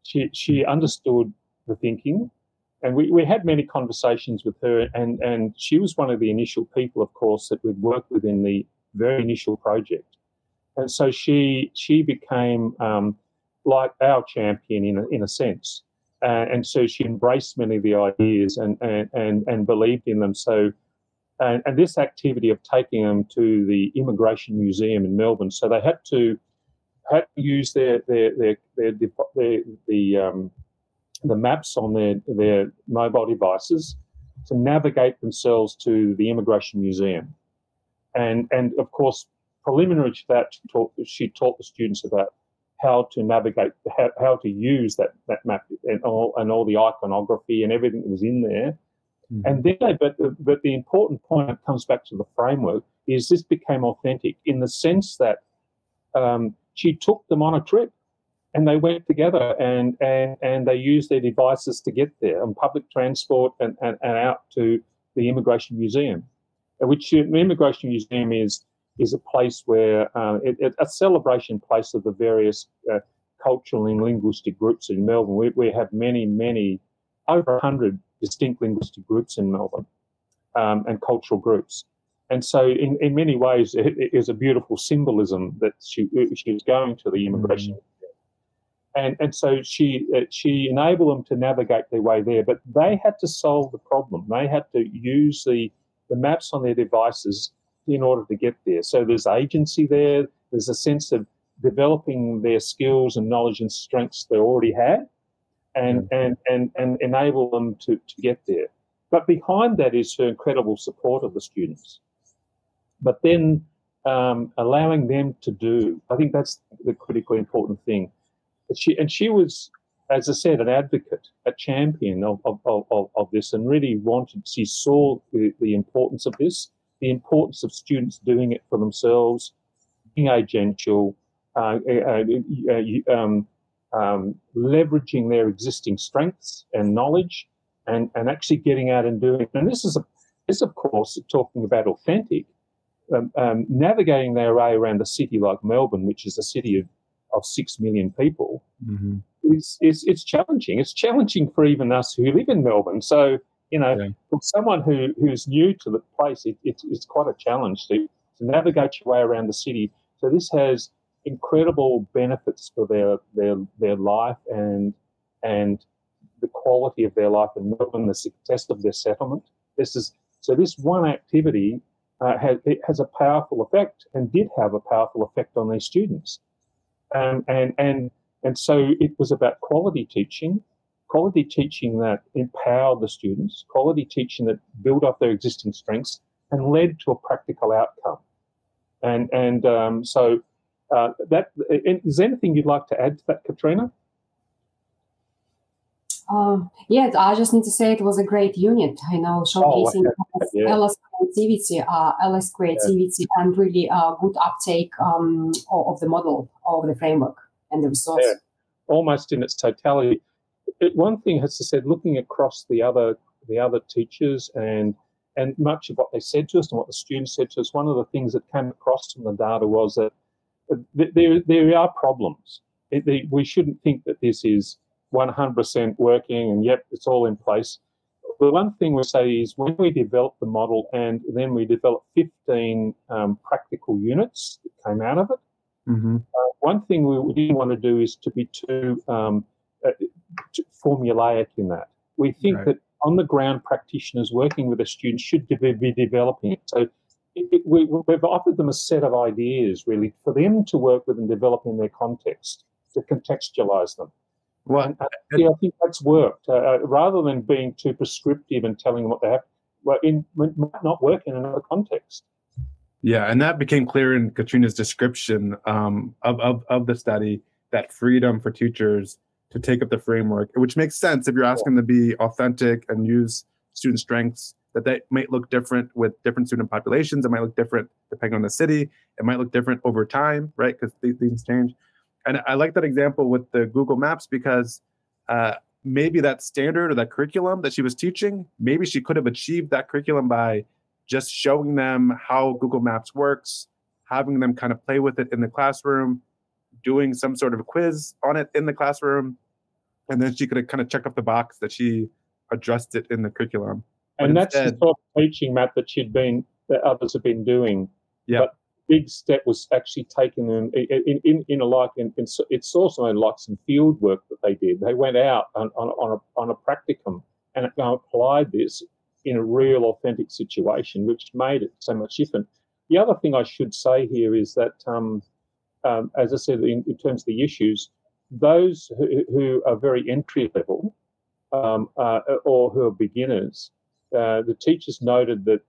She she understood the thinking, and we, we had many conversations with her, and and she was one of the initial people, of course, that we'd worked with in the very initial project, and so she she became um, like our champion in a, in a sense. Uh, and so she embraced many of the ideas and, and, and, and believed in them. So, and, and, this activity of taking them to the Immigration Museum in Melbourne, so they had to had to use their their their their, their, their the um, the maps on their, their mobile devices to navigate themselves to the Immigration Museum. And, and of course, preliminary to that, she taught, she taught the students about how to navigate, how, how to use that, that map and all, and all the iconography and everything that was in there. Mm-hmm. And then, they, but, the, but the important point that comes back to the framework is this became authentic in the sense that um, she took them on a trip and they went together and, and, and they used their devices to get there on public transport and, and, and out to the Immigration Museum, which the Immigration Museum is is a place where uh, it, it, a celebration place of the various uh, cultural and linguistic groups in Melbourne. We, we have many, many, over 100 distinct linguistic groups in Melbourne um, and cultural groups. And so, in, in many ways, it, it is a beautiful symbolism that she, she was going to the immigration. Mm-hmm and and so she uh, she enabled them to navigate their way there. But they had to solve the problem. They had to use the the maps on their devices in order to get there. So there's agency there. There's a sense of developing their skills and knowledge and strengths they already had, and and and and enable them to to get there. But behind that is her incredible support of the students. But then um, allowing them to do. I think that's the critically important thing she and she was, as I said, an advocate, a champion of of, of, of this, and really wanted. She saw the, the importance of this, the importance of students doing it for themselves, being agential, uh, uh, uh, um, um, leveraging their existing strengths and knowledge, and and actually getting out and doing. It. And this is a this, of course, talking about authentic. Um, um, navigating their way around a city like Melbourne, which is a city of of six million people mm-hmm. is, is it's challenging. It's challenging for even us who live in Melbourne. So you know, yeah. for someone who who's new to the place, it, it, it's quite a challenge to to navigate your way around the city. So this has incredible benefits for their their their life and and the quality of their life and the success of their settlement. This is so. This one activity uh, has it has a powerful effect and did have a powerful effect on these students. Um, and and and so it was about quality teaching, quality teaching that empowered the students, quality teaching that built up their existing strengths and led to a practical outcome. And and um, so uh, that is there anything you'd like to add to that, Katrina? Um, yeah, I just need to say it was a great unit. I know oh, showcasing oh, yeah. Ella's creativity, uh, Ella's creativity, yeah. and really uh, good uptake um, of the model, of the framework, and the resource. Yeah. Almost in its totality. It, one thing has to said, looking across the other the other teachers and and much of what they said to us and what the students said to us, one of the things that came across from the data was that there there are problems. It, we shouldn't think that this is 100% working and yep, it's all in place. The one thing we say is when we develop the model and then we developed 15 um, practical units that came out of it, mm-hmm. uh, one thing we didn't want to do is to be too, um, uh, formulaic in that. We think right. that on the ground practitioners working with the students should be developing it. So it, it, we, have offered them a set of ideas really for them to work with and develop in their context, to contextualize them. Well, uh, yeah, I think that's worked. Uh, uh, rather than being too prescriptive and telling them what they have, well, in might not work in another context. Yeah, and that became clear in Katrina's description um, of, of of the study. That freedom for teachers to take up the framework, which makes sense if you're asking them to be authentic and use student strengths. That they might look different with different student populations. It might look different depending on the city. It might look different over time, right? Because these things change and I like that example with the Google Maps because uh, maybe that standard or that curriculum that she was teaching, maybe she could have achieved that curriculum by just showing them how Google Maps works, having them kind of play with it in the classroom, doing some sort of quiz on it in the classroom, and then she could have kind of checked off the box that she addressed it in the curriculum. But and instead, that's the sort of teaching, Matt, that she'd been that others have been doing. Yeah. But big step was actually taking them in, in, in a like, in, in, it's also in like some field work that they did. They went out on, on, on, a, on a practicum and applied this in a real authentic situation, which made it so much different. The other thing I should say here is that, um, um, as I said, in, in, terms of the issues, those who, who, are very entry level um, uh, or who are beginners, uh, the teachers noted that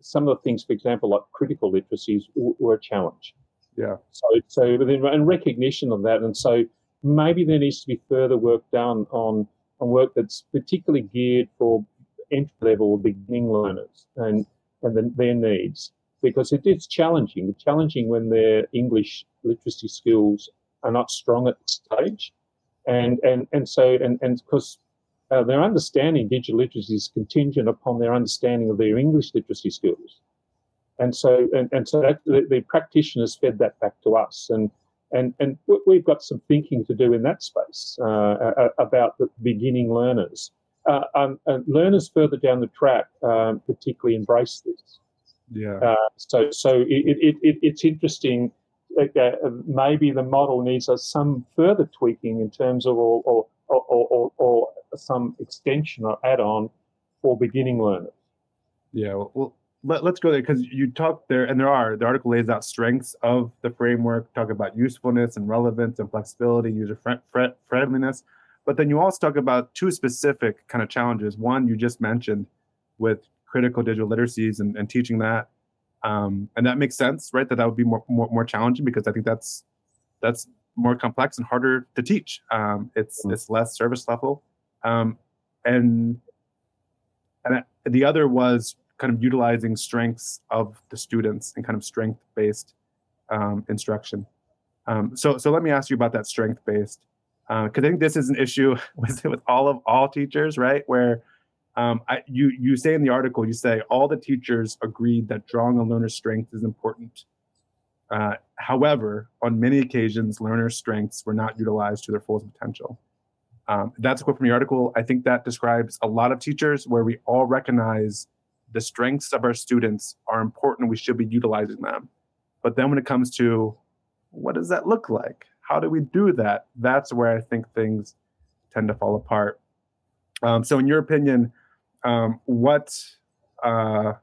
some of the things, for example, like critical literacies, w- were a challenge. Yeah. So, so and recognition of that, and so maybe there needs to be further work done on on work that's particularly geared for entry level or beginning learners and and the, their needs because it is challenging. It's challenging when their English literacy skills are not strong at this stage, and and and so and and because uh, their understanding digital literacy is contingent upon their understanding of their English literacy skills, and so and, and so that, the, the practitioners fed that back to us, and and and we've got some thinking to do in that space uh, about the beginning learners. Uh, um, learners further down the track um, particularly embrace this. Yeah. Uh, so so it, it, it, it's interesting. Uh, maybe the model needs some further tweaking in terms of or or, or, or, some extension or add-on for beginning learners. Yeah. Well, let, us go there because you talk there, and there are the article lays out strengths of the framework, talk about usefulness and relevance and flexibility, user friendliness. But then you also talk about two specific kind of challenges. One you just mentioned with critical digital literacies and, and teaching that. Um, and that makes sense, right? That that would be more, more, more challenging because I think that's that's more complex and harder to teach. Um, it's mm-hmm. it's less service level, um, and and the other was kind of utilizing strengths of the students and kind of strength based um, instruction. Um, so so let me ask you about that strength based because uh, I think this is an issue with with all of all teachers, right? Where um, I, you you say in the article, you say all the teachers agreed that drawing on learner's strength is important. Uh, however, on many occasions, learner strengths were not utilized to their fullest potential. Um, that's a quote from the article. I think that describes a lot of teachers where we all recognize the strengths of our students are important. We should be utilizing them. But then when it comes to what does that look like? How do we do that? That's where I think things tend to fall apart. Um, so, in your opinion, um, what uh,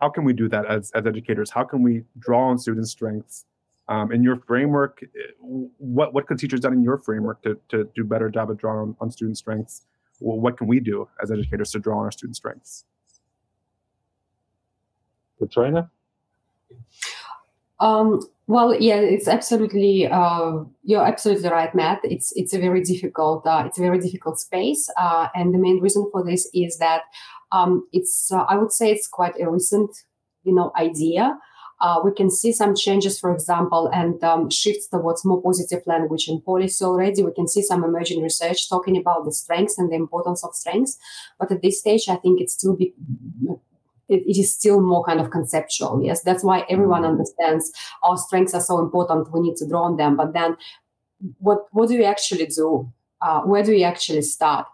how can we do that as, as educators? How can we draw on student strengths um, in your framework? What what could teachers done in your framework to, to do better job of drawing on, on student strengths? Well, what can we do as educators to draw on our student strengths? Katrina? Um, well, yeah, it's absolutely uh, you're absolutely right, Matt. It's it's a very difficult uh, it's a very difficult space, uh, and the main reason for this is that um, it's uh, I would say it's quite a recent you know idea. Uh, we can see some changes, for example, and um, shifts towards more positive language and policy already. We can see some emerging research talking about the strengths and the importance of strengths. But at this stage, I think it's still be, it, it is still more kind of conceptual. Yes, that's why everyone mm-hmm. understands our strengths are so important. We need to draw on them. But then, what what do we actually do? Uh, where do we actually start?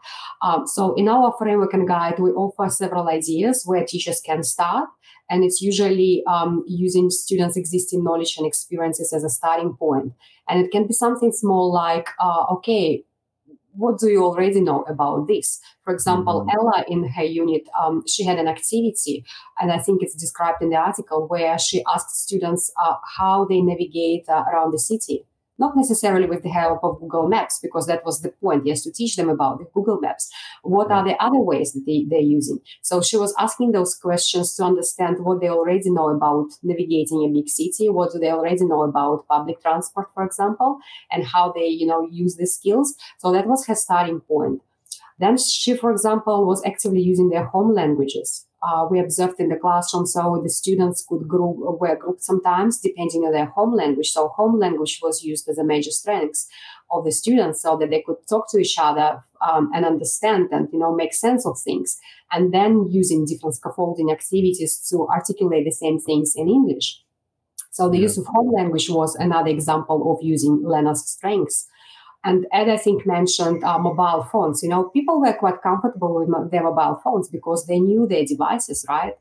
Um, so in our framework and guide, we offer several ideas where teachers can start. And it's usually um, using students' existing knowledge and experiences as a starting point. And it can be something small like, uh, okay, what do you already know about this? For example, mm-hmm. Ella in her unit, um, she had an activity, and I think it's described in the article where she asked students uh, how they navigate uh, around the city not necessarily with the help of Google Maps, because that was the point, yes, to teach them about the Google Maps. What are the other ways that they, they're using? So she was asking those questions to understand what they already know about navigating a big city, what do they already know about public transport, for example, and how they, you know, use the skills. So that was her starting point. Then she, for example, was actively using their home languages uh, we observed in the classroom. So the students could group were grouped sometimes depending on their home language. So home language was used as a major strength of the students, so that they could talk to each other um, and understand and you know make sense of things. And then using different scaffolding activities to articulate the same things in English. So the yeah. use of home language was another example of using learners' strengths. And Ed, I think, mentioned uh, mobile phones. You know, people were quite comfortable with their mobile phones because they knew their devices, right?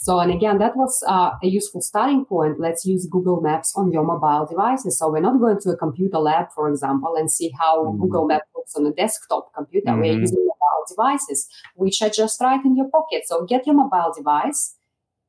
So, and again, that was uh, a useful starting point. Let's use Google Maps on your mobile devices. So, we're not going to a computer lab, for example, and see how mm-hmm. Google Maps looks on a desktop computer. Mm-hmm. We're using mobile devices, which are just right in your pocket. So, get your mobile device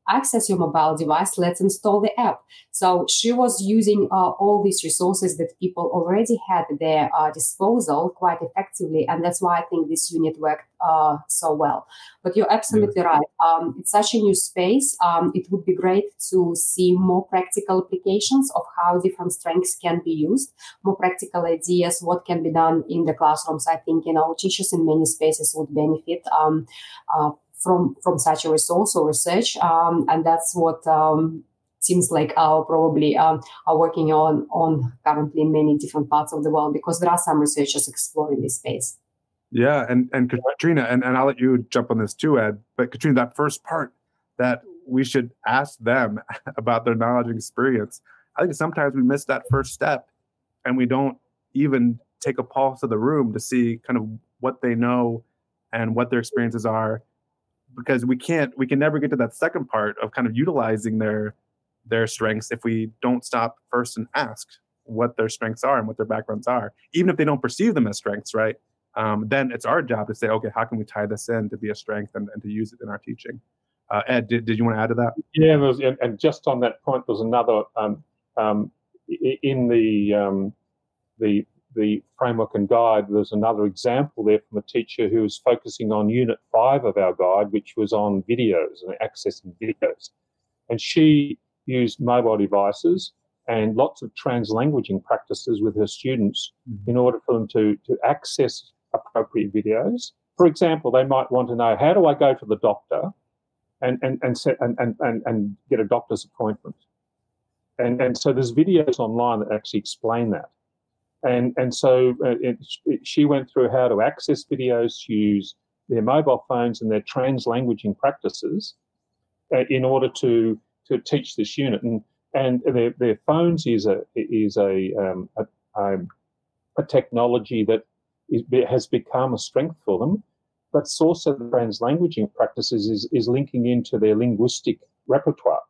access your mobile device, let's install the app. So she was using uh, all these resources that people already had at their uh, disposal quite effectively. And that's why I think this unit worked uh, so well. But you're absolutely right. Um, it's such a new space. Um, it would be great to see more practical applications of how different strengths can be used, more practical ideas, what can be done in the classrooms. I think you know teachers in many spaces would benefit um, uh, from from such a resource or research, um, and that's what um, seems like our probably um, are working on on currently in many different parts of the world because there are some researchers exploring this space. Yeah, and and Katrina, and, and I'll let you jump on this too, Ed. But Katrina, that first part that we should ask them about their knowledge and experience. I think sometimes we miss that first step and we don't even take a pulse of the room to see kind of what they know and what their experiences are because we can't we can never get to that second part of kind of utilizing their their strengths if we don't stop first and ask what their strengths are and what their backgrounds are. Even if they don't perceive them as strengths right um, then it's our job to say okay how can we tie this in to be a strength and, and to use it in our teaching? Uh, ed did, did you want to add to that? Yeah was, and just on that point there's another um, um, in the um, the the framework and guide, there's another example there from a teacher who was focusing on unit five of our guide, which was on videos and accessing videos. And she used mobile devices and lots of translanguaging practices with her students mm-hmm. in order for them to, to access appropriate videos. For example, they might want to know how do I go to the doctor and, and, and, set, and, and, and, and get a doctor's appointment? And, and so there's videos online that actually explain that. And, and so uh, it, it, she went through how to access videos, use their mobile phones and their translanguaging practices uh, in order to, to teach this unit. And, and their, their phones is a, is a, um, a, a, a technology that is, has become a strength for them, but also the translanguaging practices is, is linking into their linguistic repertoire.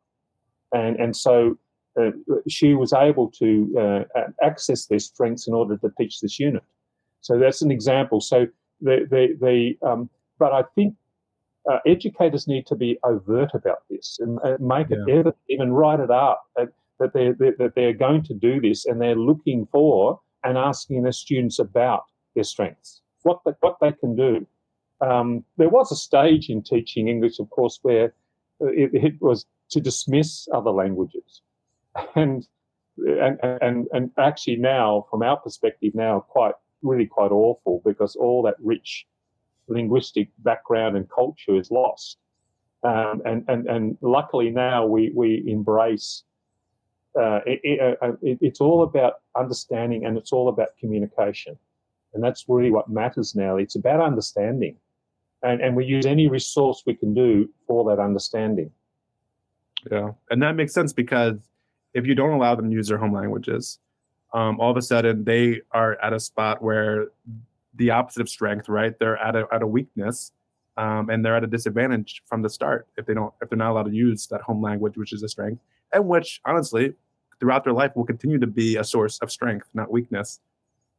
And, and so uh, she was able to uh, access their strengths in order to teach this unit. So that's an example. So the the, the um, but I think uh, educators need to be overt about this and, make yeah. it evident, even write it up that, that they're, that they're going to do this and they're looking for and asking their students about their strengths, what the, what they can do. Um, there was a stage in teaching English, of course, where it, it was to dismiss other languages and and and and actually now, from our perspective, now quite really quite awful because all that rich linguistic background and culture is lost. Um, and and and luckily now we we embrace. Uh, it, it, uh, it, it's all about understanding and it's all about communication, and that's really what matters now. It's about understanding, and and we use any resource we can do for that understanding. Yeah, and that makes sense because if you don't allow them to use their home languages, um, all of a sudden they are at a spot where the opposite of strength, right? They're at a at a weakness, um, and they're at a disadvantage from the start if they don't if they're not allowed to use that home language, which is a strength, and which honestly, throughout their life will continue to be a source of strength, not weakness,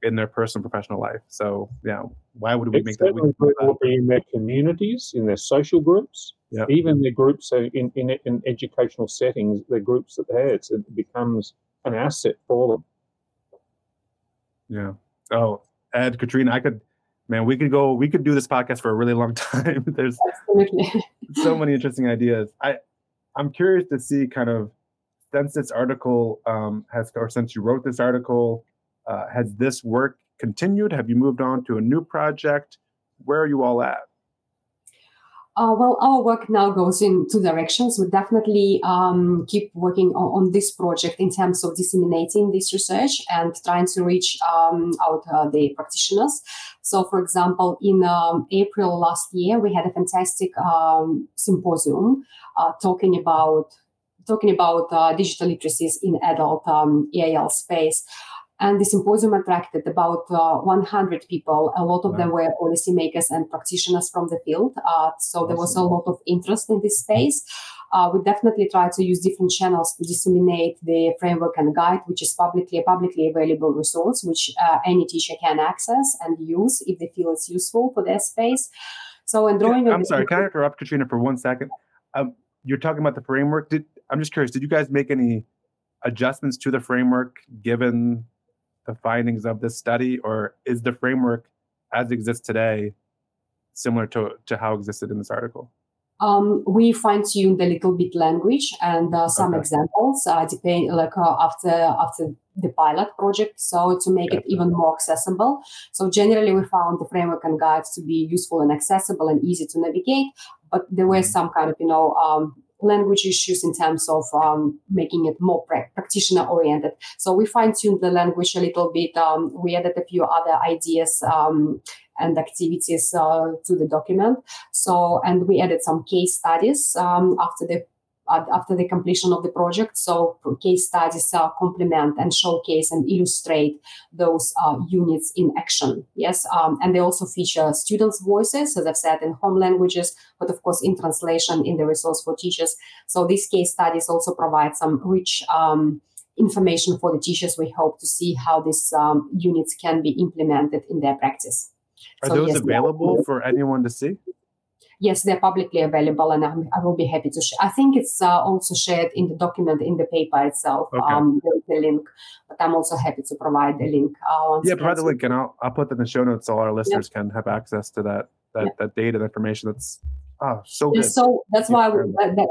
in their personal professional life. So yeah, why would we it make that weakness? In their communities, in their social groups, yeah. Even their groups in, in, in educational settings, the groups that they have, it becomes an asset for them. Yeah. Oh, Ed, Katrina, I could, man, we could go, we could do this podcast for a really long time. There's so many interesting ideas. I, I'm curious to see kind of since this article um, has, or since you wrote this article, uh, has this work continued? Have you moved on to a new project? Where are you all at? Uh, well, our work now goes in two directions. We definitely um, keep working on, on, this project in terms of disseminating this research and trying to reach um, out uh, the practitioners. So, for example, in um, April last year, we had a fantastic um, symposium uh, talking about talking about uh, digital literacies in adult um, EAL space. And the symposium attracted about uh, 100 people. A lot of wow. them were policymakers and practitioners from the field. Uh, so awesome. there was a lot of interest in this space. Uh, we definitely try to use different channels to disseminate the framework and guide, which is publicly a publicly available resource, which uh, any teacher can access and use if they feel it's useful for their space. So, in drawing, I'm sorry, can I interrupt Katrina for one second? Um, you're talking about the framework. Did I'm just curious, did you guys make any adjustments to the framework given the findings of this study, or is the framework as it exists today similar to, to how existed in this article? Um, we fine tuned a little bit language and uh, some okay. examples, uh, depend like uh, after after the pilot project, so to make it even more accessible. So generally, we found the framework and guides to be useful and accessible and easy to navigate. But there were mm-hmm. some kind of you know um, language issues in terms of um, making it more pra- practitioner oriented. So we fine tuned the language a little bit. Um, we added a few other ideas um, and activities uh, to the document. So, and we added some case studies um, after the after the completion of the project. So case studies uh, complement and showcase and illustrate those uh, units in action. Yes, um, and they also feature students' voices, as I've said, in home languages, but of course in translation in the resource for teachers. So these case studies also provide some rich. Um, information for the teachers we hope to see how these um, units can be implemented in their practice are so, those yes, available for anyone to see? Yes, they're publicly available, and I'm, I will be happy to share. I think it's uh, also shared in the document in the paper itself. Okay. Um, the, the, link, but I'm also happy to provide the link. Uh, yeah, provide the link, and I'll I'll put that in the show notes so all our listeners can have access to that that, that data, information that's Oh, so good. So that's why, we,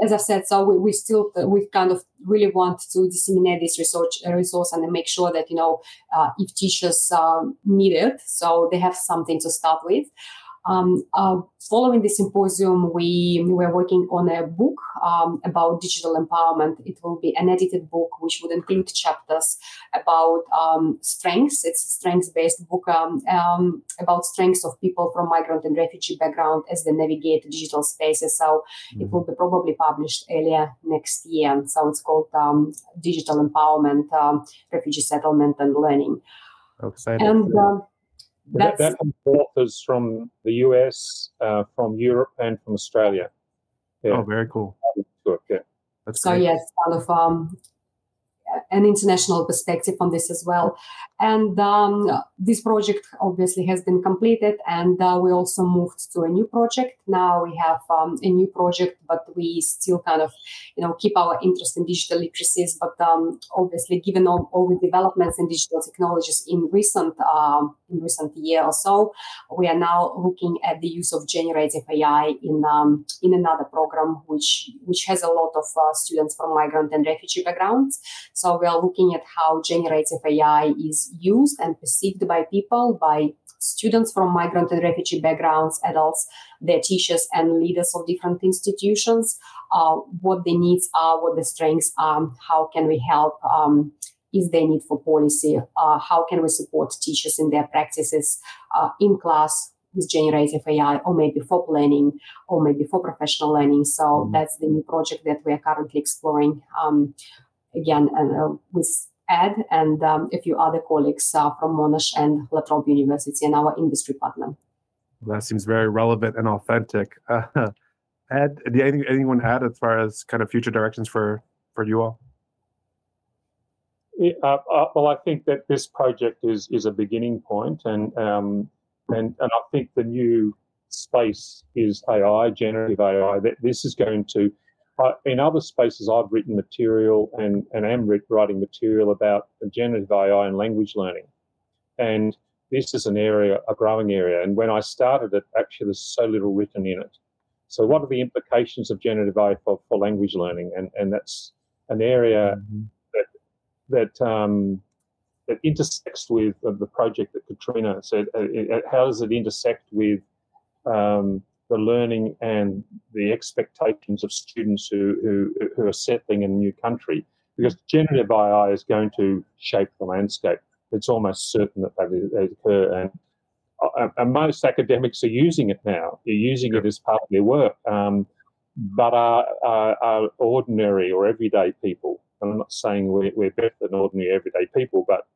as I said, so we, we still we kind of really want to disseminate this research uh, resource and make sure that you know uh, if teachers um, need it, so they have something to start with. Um, uh, following the symposium, we, we were working on a book um, about digital empowerment. It will be an edited book which would include chapters about um, strengths. It's a strengths-based book um, um, about strengths of people from migrant and refugee background as they navigate digital spaces. So mm-hmm. it will be probably published earlier next year. So it's called um, Digital Empowerment, Refugee Settlement and Learning. excited. And that, that authors from the US, uh, from Europe, and from Australia. Yeah. Oh, very cool. Yeah. That's so great. yes, kind of um, an international perspective on this as well. And um, this project obviously has been completed, and uh, we also moved to a new project. Now we have um, a new project, but we still kind of, you know, keep our interest in digital literacies. But um, obviously, given all, all, the developments in digital technologies in recent um, in recent year or so, we are now looking at the use of generative AI in um, in another program, which which has a lot of uh, students from migrant and refugee backgrounds. So we are looking at how generative AI is used and perceived by people, by students from migrant and refugee backgrounds, adults, their teachers, and leaders of different institutions, uh, what the needs are, what the strengths are, how can we help. Um, is there need for policy? Uh, how can we support teachers in their practices uh, in class with generative AI, or maybe for planning, or maybe for professional learning? So mm-hmm. that's the new project that we are currently exploring. Um, again uh, with Ed and um, a few other colleagues uh, from Monash and La Trobe University and our industry partner. Well, that seems very relevant and authentic. Uh, Ed, do you anything, anyone add as far as kind of future directions for, for you all? Yeah, uh, uh, well, I think that this project is is a beginning point, and um, and and I think the new space is AI, generative AI. That this is going to in other spaces, I've written material and, and am writing material about generative AI and language learning. And this is an area, a growing area. And when I started it, actually, there's so little written in it. So, what are the implications of generative AI for, for language learning? And, and that's an area mm-hmm. that, that, um, that intersects with the project that Katrina said. Uh, how does it intersect with um, the learning and the expectations of students who, who, who are settling in a new country because generative AI is going to shape the landscape. It's almost certain that that will occur. And, uh, and, most academics are using it now. They're using it as part of their work. Um, but are, are, are, ordinary or everyday people, and I'm not saying we're, we're better than ordinary everyday people, but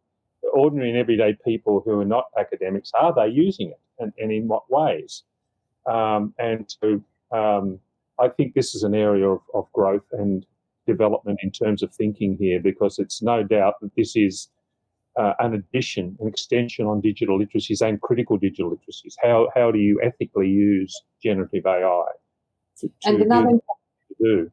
ordinary and everyday people who are not academics, are they using it? And, and in what ways? Um, and so um, I think this is an area of, of growth and development in terms of thinking here because it's no doubt that this is uh, an addition, an extension on digital literacies and critical digital literacies. How, how do you ethically use generative AI to, to and another, do,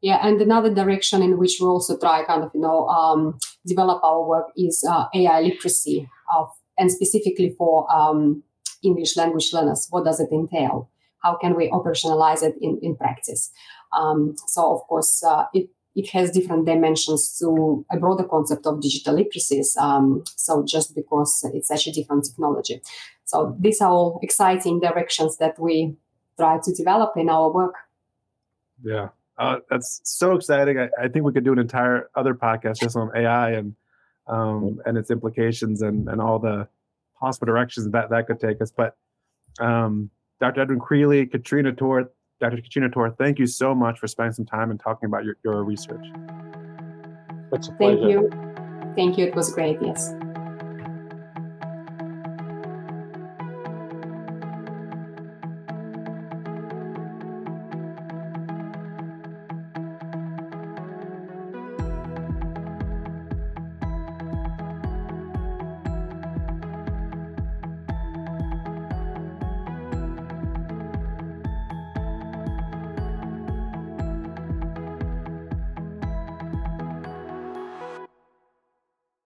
Yeah, and another direction in which we also try kind of you know um, develop our work is uh, AI literacy of and specifically for um, English language learners. What does it entail? How can we operationalize it in, in practice? Um, so, of course, uh, it, it has different dimensions to a broader concept of digital literacies. Um, so, just because it's such a different technology. So, these are all exciting directions that we try to develop in our work. Yeah, uh, that's so exciting. I, I, think we could do an entire other podcast just on AI and um, and its implications and, and all the possible directions that that could take us. But um, Dr. Edwin Creely, Katrina Tour, Dr. Katrina Tour, thank you so much for spending some time and talking about your, your research. It's a pleasure. Thank you. Thank you. It was great. Yes.